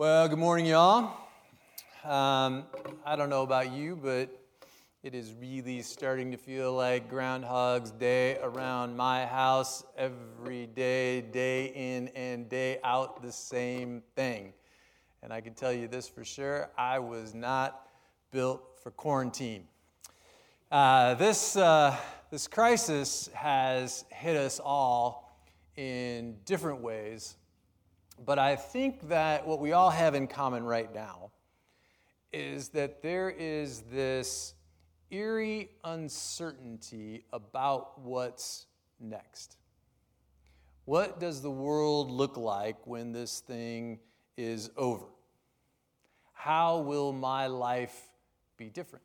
Well, good morning, y'all. Um, I don't know about you, but it is really starting to feel like Groundhog's Day around my house every day, day in and day out, the same thing. And I can tell you this for sure I was not built for quarantine. Uh, this, uh, this crisis has hit us all in different ways but I think that what we all have in common right now is that there is this eerie uncertainty about what's next. What does the world look like when this thing is over? How will my life be different?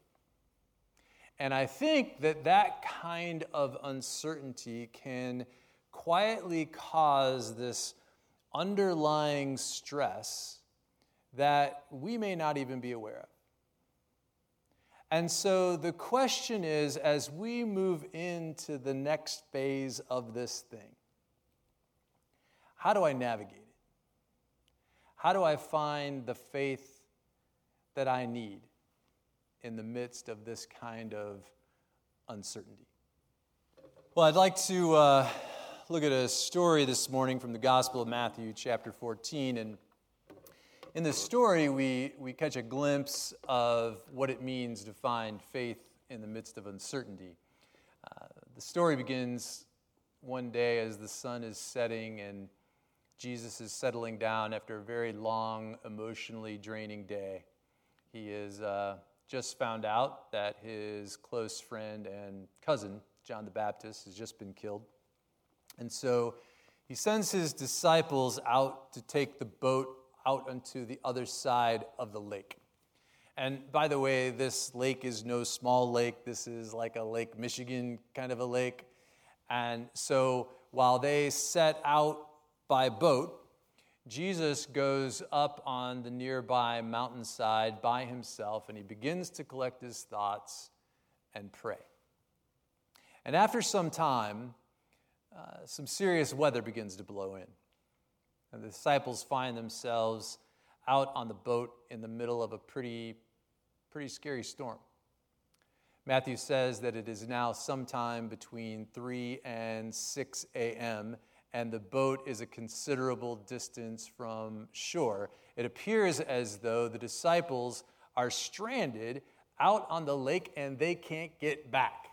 And I think that that kind of uncertainty can quietly cause this underlying stress that we may not even be aware of. And so the question is as we move into the next phase of this thing, how do I navigate it? How do I find the faith that I need in the midst of this kind of uncertainty? Well, I'd like to. Uh, look at a story this morning from the Gospel of Matthew, chapter 14. And in this story, we, we catch a glimpse of what it means to find faith in the midst of uncertainty. Uh, the story begins one day as the sun is setting and Jesus is settling down after a very long, emotionally draining day. He has uh, just found out that his close friend and cousin, John the Baptist, has just been killed. And so he sends his disciples out to take the boat out onto the other side of the lake. And by the way, this lake is no small lake. This is like a Lake Michigan kind of a lake. And so while they set out by boat, Jesus goes up on the nearby mountainside by himself and he begins to collect his thoughts and pray. And after some time, uh, some serious weather begins to blow in. And the disciples find themselves out on the boat in the middle of a pretty, pretty scary storm. Matthew says that it is now sometime between 3 and 6 a.m., and the boat is a considerable distance from shore. It appears as though the disciples are stranded out on the lake and they can't get back.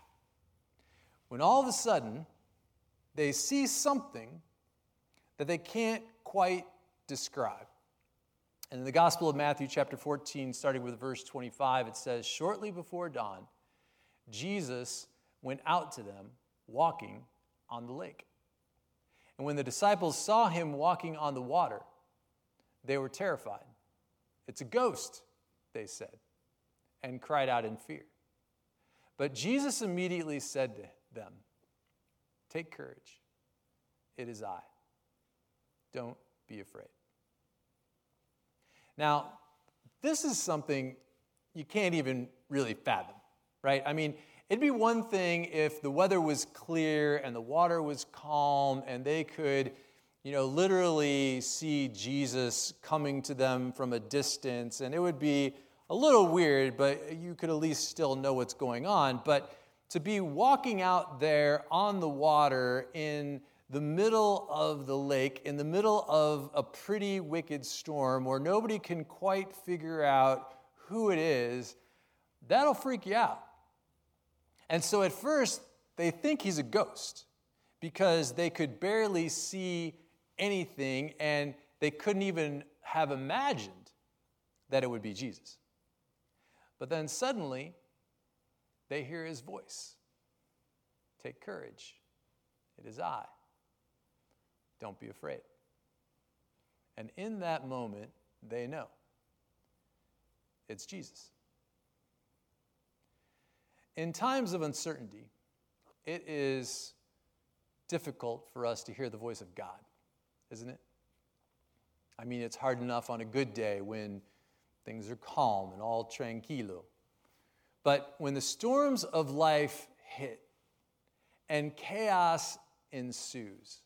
When all of a sudden, they see something that they can't quite describe. And in the Gospel of Matthew, chapter 14, starting with verse 25, it says, Shortly before dawn, Jesus went out to them walking on the lake. And when the disciples saw him walking on the water, they were terrified. It's a ghost, they said, and cried out in fear. But Jesus immediately said to them, Take courage. It is I. Don't be afraid. Now, this is something you can't even really fathom, right? I mean, it'd be one thing if the weather was clear and the water was calm and they could, you know, literally see Jesus coming to them from a distance, and it would be a little weird, but you could at least still know what's going on. But to be walking out there on the water in the middle of the lake, in the middle of a pretty wicked storm where nobody can quite figure out who it is, that'll freak you out. And so at first, they think he's a ghost because they could barely see anything and they couldn't even have imagined that it would be Jesus. But then suddenly, they hear his voice Take courage, it is I. Don't be afraid. And in that moment, they know it's Jesus. In times of uncertainty, it is difficult for us to hear the voice of God, isn't it? I mean, it's hard enough on a good day when things are calm and all tranquilo. But when the storms of life hit and chaos ensues,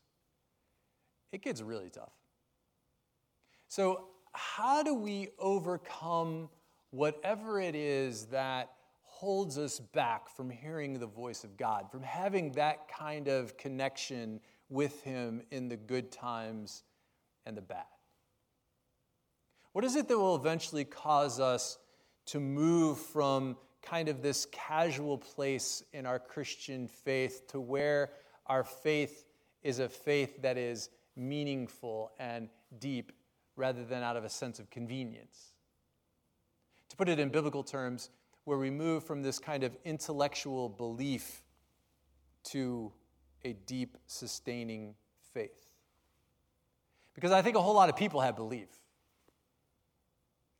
it gets really tough. So how do we overcome whatever it is that holds us back from hearing the voice of God, from having that kind of connection with Him in the good times and the bad? What is it that will eventually cause us to move from kind of this casual place in our Christian faith to where our faith is a faith that is meaningful and deep rather than out of a sense of convenience? To put it in biblical terms, where we move from this kind of intellectual belief to a deep, sustaining faith. Because I think a whole lot of people have belief.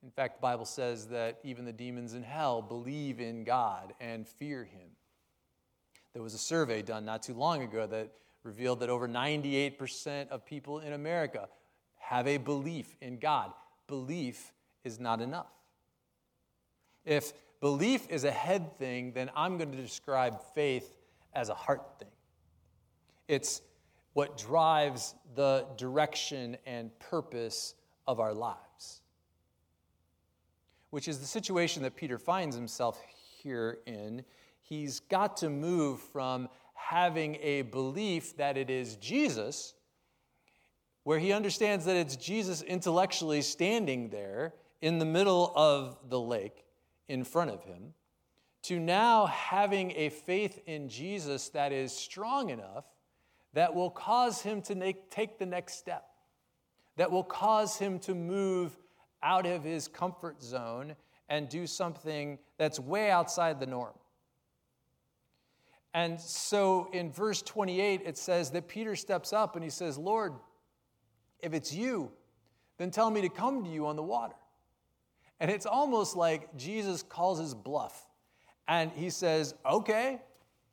In fact, the Bible says that even the demons in hell believe in God and fear Him. There was a survey done not too long ago that revealed that over 98% of people in America have a belief in God. Belief is not enough. If belief is a head thing, then I'm going to describe faith as a heart thing. It's what drives the direction and purpose of our lives, which is the situation that Peter finds himself here in. He's got to move from having a belief that it is Jesus, where he understands that it's Jesus intellectually standing there in the middle of the lake in front of him, to now having a faith in Jesus that is strong enough that will cause him to take the next step, that will cause him to move out of his comfort zone and do something that's way outside the norm. And so in verse 28, it says that Peter steps up and he says, Lord, if it's you, then tell me to come to you on the water. And it's almost like Jesus calls his bluff. And he says, Okay,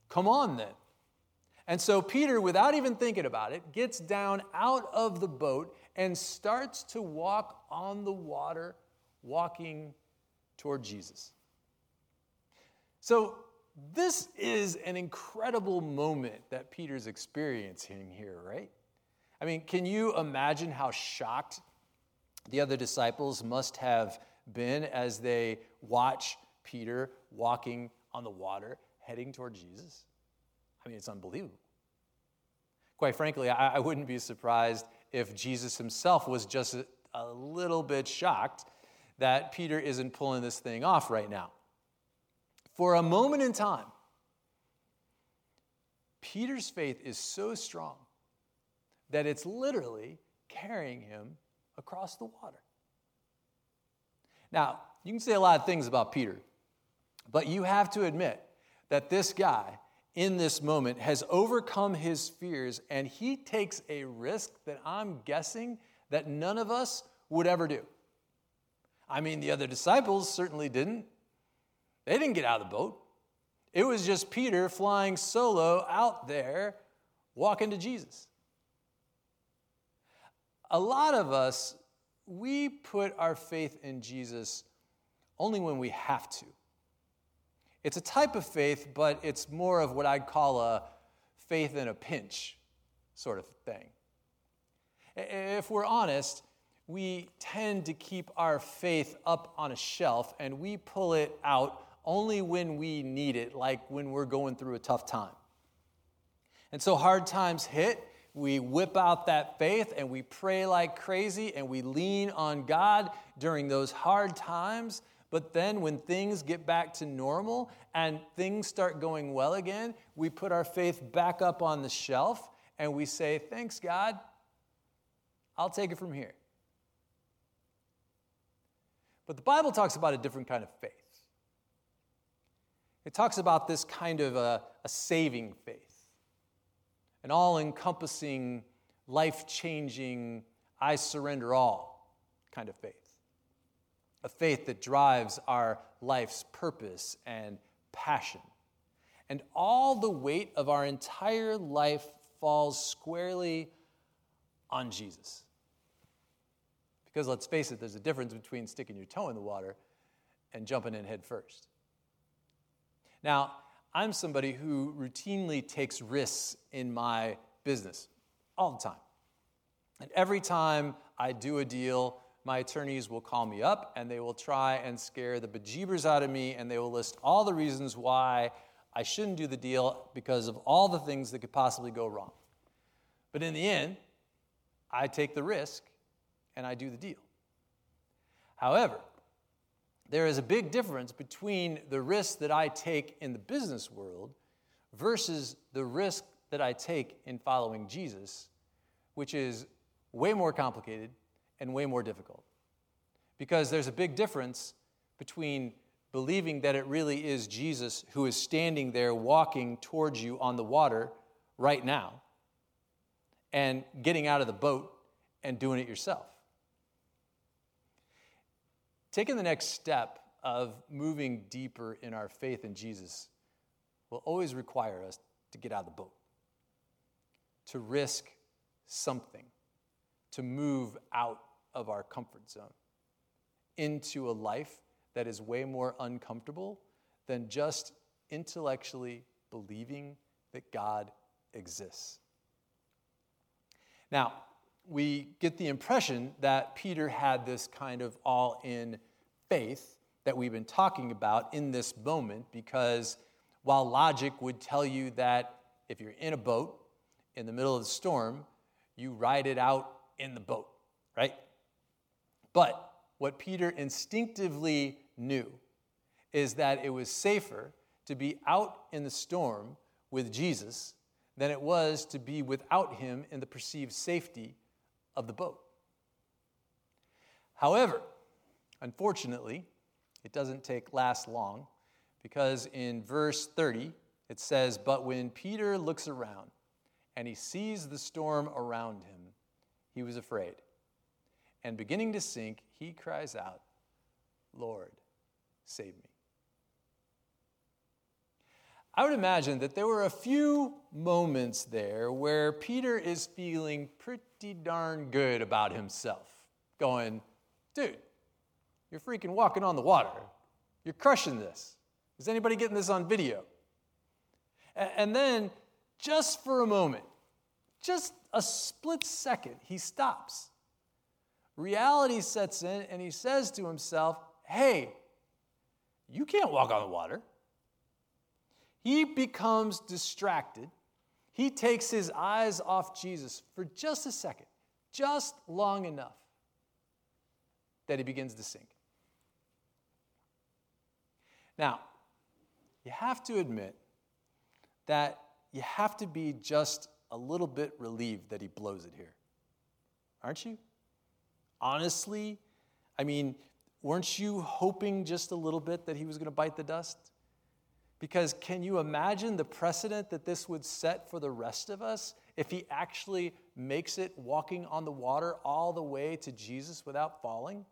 come on then. And so Peter, without even thinking about it, gets down out of the boat and starts to walk on the water, walking toward Jesus. So, this is an incredible moment that Peter's experiencing here, right? I mean, can you imagine how shocked the other disciples must have been as they watch Peter walking on the water heading toward Jesus? I mean, it's unbelievable. Quite frankly, I, wouldn't be surprised if Jesus himself was just a, little bit shocked that Peter isn't pulling this thing off right now. For a moment in time, Peter's faith is so strong that it's literally carrying him across the water. Now, you can say a lot of things about Peter, but you have to admit that this guy in this moment has overcome his fears and he takes a risk that I'm guessing that none of us would ever do. I mean, the other disciples certainly didn't. They didn't get out of the boat. It was just Peter flying solo out there walking to Jesus. A lot of us, we put our faith in Jesus only when we have to. It's a type of faith, but it's more of what I'd call a faith in a pinch sort of thing. If we're honest, we tend to keep our faith up on a shelf and we pull it out only when we need it, like when we're going through a tough time. And so hard times hit, we whip out that faith and we pray like crazy and we lean on God during those hard times. But then when things get back to normal and things start going well again, we put our faith back up on the shelf and we say, Thanks, God. I'll take it from here. But the Bible talks about a different kind of faith. It talks about this kind of a, a saving faith, an all encompassing, life changing, I surrender all kind of faith. A faith that drives our life's purpose and passion. And all the weight of our entire life falls squarely on Jesus. Because let's face it, there's a difference between sticking your toe in the water and jumping in head first. Now, I'm somebody who routinely takes risks in my business all the time. And every time I do a deal, my attorneys will call me up and they will try and scare the bejeebers out of me and they will list all the reasons why I shouldn't do the deal because of all the things that could possibly go wrong. But in the end, I take the risk and I do the deal. However, there is a big difference between the risk that I take in the business world versus the risk that I take in following Jesus, which is way more complicated and way more difficult. Because there's a big difference between believing that it really is Jesus who is standing there walking towards you on the water right now and getting out of the boat and doing it yourself. Taking the next step of moving deeper in our faith in Jesus will always require us to get out of the boat, to risk something, to move out of our comfort zone into a life that is way more uncomfortable than just intellectually believing that God exists. Now, we get the impression that Peter had this kind of all in faith that we've been talking about in this moment because while logic would tell you that if you're in a boat in the middle of the storm, you ride it out in the boat, right? But what Peter instinctively knew is that it was safer to be out in the storm with Jesus than it was to be without him in the perceived safety of the boat. However, unfortunately, it doesn't take last long because in verse 30 it says, But when Peter looks around and he sees the storm around him, he was afraid. And beginning to sink, he cries out, Lord, save me. I would imagine that there were a few moments there where Peter is feeling pretty darn good about himself, going, dude, you're freaking walking on the water. You're crushing this. Is anybody getting this on video? And then, just for a moment, just a split second, he stops. Reality sets in, and he says to himself, Hey, you can't walk on the water. He becomes distracted. He takes his eyes off Jesus for just a second, just long enough that he begins to sink. Now, you have to admit that you have to be just a little bit relieved that he blows it here. Aren't you? Honestly, I mean, weren't you hoping just a little bit that he was going to bite the dust? Because can you imagine the precedent that this would set for the rest of us if he actually makes it walking on the water all the way to Jesus without falling?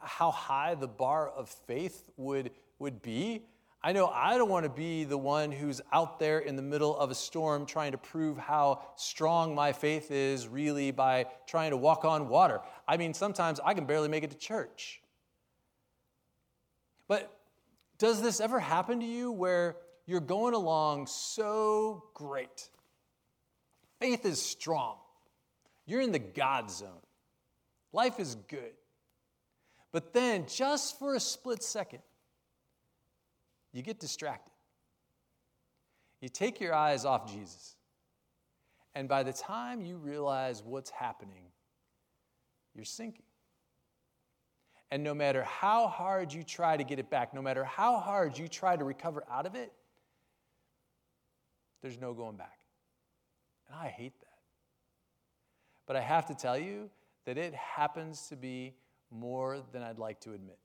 How high the bar of faith would, would be? I know I don't want to be the one who's out there in the middle of a storm trying to prove how strong my faith is really by trying to walk on water. I mean, sometimes I can barely make it to church. But does this ever happen to you where you're going along so great? Faith is strong. You're in the God zone. Life is good. But then, just for a split second, you get distracted. You take your eyes off Jesus. And by the time you realize what's happening, you're sinking. And no matter how hard you try to get it back, no matter how hard you try to recover out of it, there's no going back. And I hate that. But I have to tell you that it happens to be more than I'd like to admit.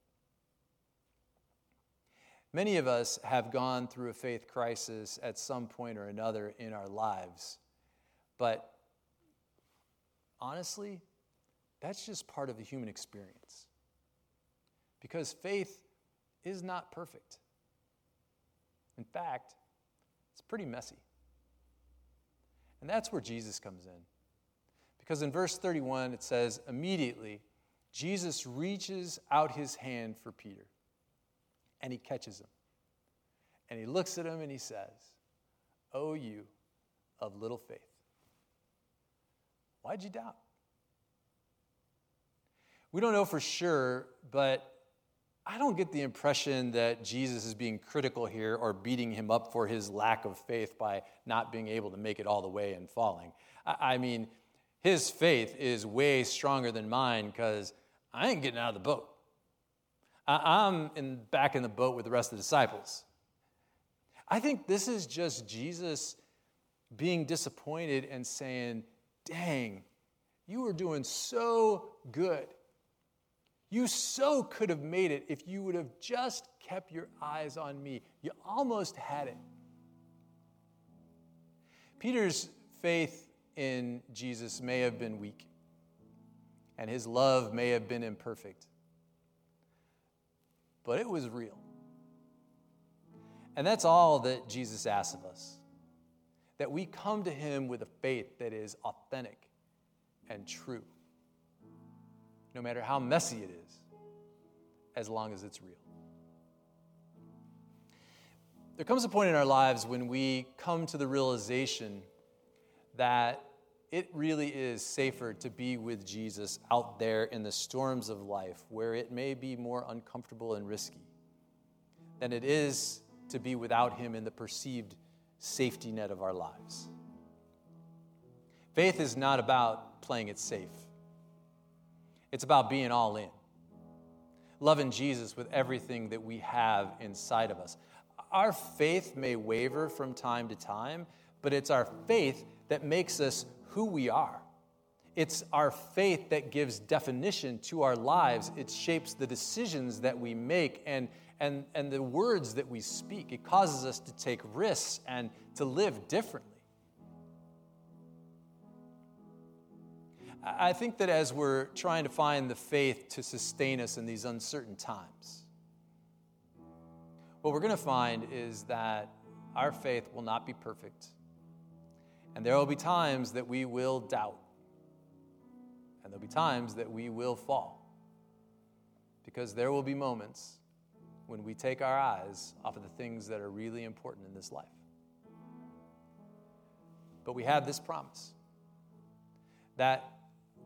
Many of us have gone through a faith crisis at some point or another in our lives. But honestly, that's just part of the human experience because faith is not perfect. In fact, it's pretty messy. And that's where Jesus comes in. Because in verse 31, it says, immediately, Jesus reaches out his hand for Peter and he catches him. And he looks at him and he says, O you of little faith, why'd you doubt? We don't know for sure, but I don't get the impression that Jesus is being critical here or beating him up for his lack of faith by not being able to make it all the way and falling. I mean, his faith is way stronger than mine because I ain't getting out of the boat. I'm in, back in the boat with the rest of the disciples. I think this is just Jesus being disappointed and saying, Dang, you were doing so good. You so could have made it if you would have just kept your eyes on me. You almost had it. Peter's faith in Jesus may have been weak, and his love may have been imperfect, but it was real. And that's all that Jesus asks of us that we come to him with a faith that is authentic and true no matter how messy it is, as long as it's real. There comes a point in our lives when we come to the realization that it really is safer to be with Jesus out there in the storms of life where it may be more uncomfortable and risky than it is to be without Him in the perceived safety net of our lives. Faith is not about playing it safe. It's about being all in, loving Jesus with everything that we have inside of us. Our faith may waver from time to time, but it's our faith that makes us who we are. It's our faith that gives definition to our lives. It shapes the decisions that we make and, and, and the words that we speak. It causes us to take risks and to live differently. I think that as we're trying to find the faith to sustain us in these uncertain times, what we're going to find is that our faith will not be perfect. And there will be times that we will doubt. And there'll be times that we will fall. Because there will be moments when we take our eyes off of the things that are really important in this life. But we have this promise that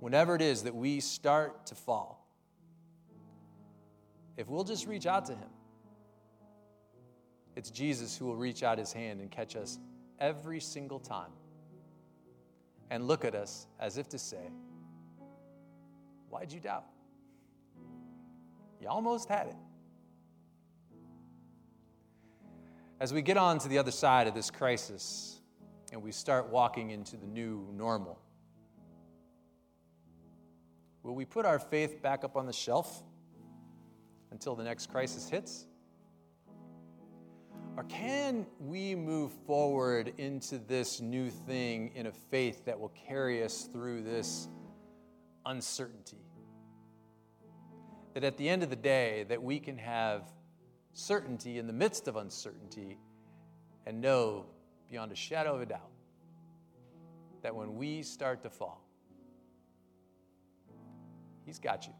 whenever it is that we start to fall, if we'll just reach out to Him, it's Jesus who will reach out His hand and catch us every single time and look at us as if to say, Why'd you doubt? You almost had it. As we get on to the other side of this crisis and we start walking into the new normal, Will we put our faith back up on the shelf until the next crisis hits? Or can we move forward into this new thing in a faith that will carry us through this uncertainty? That at the end of the day, that we can have certainty in the midst of uncertainty and know beyond a shadow of a doubt that when we start to fall, He's got you.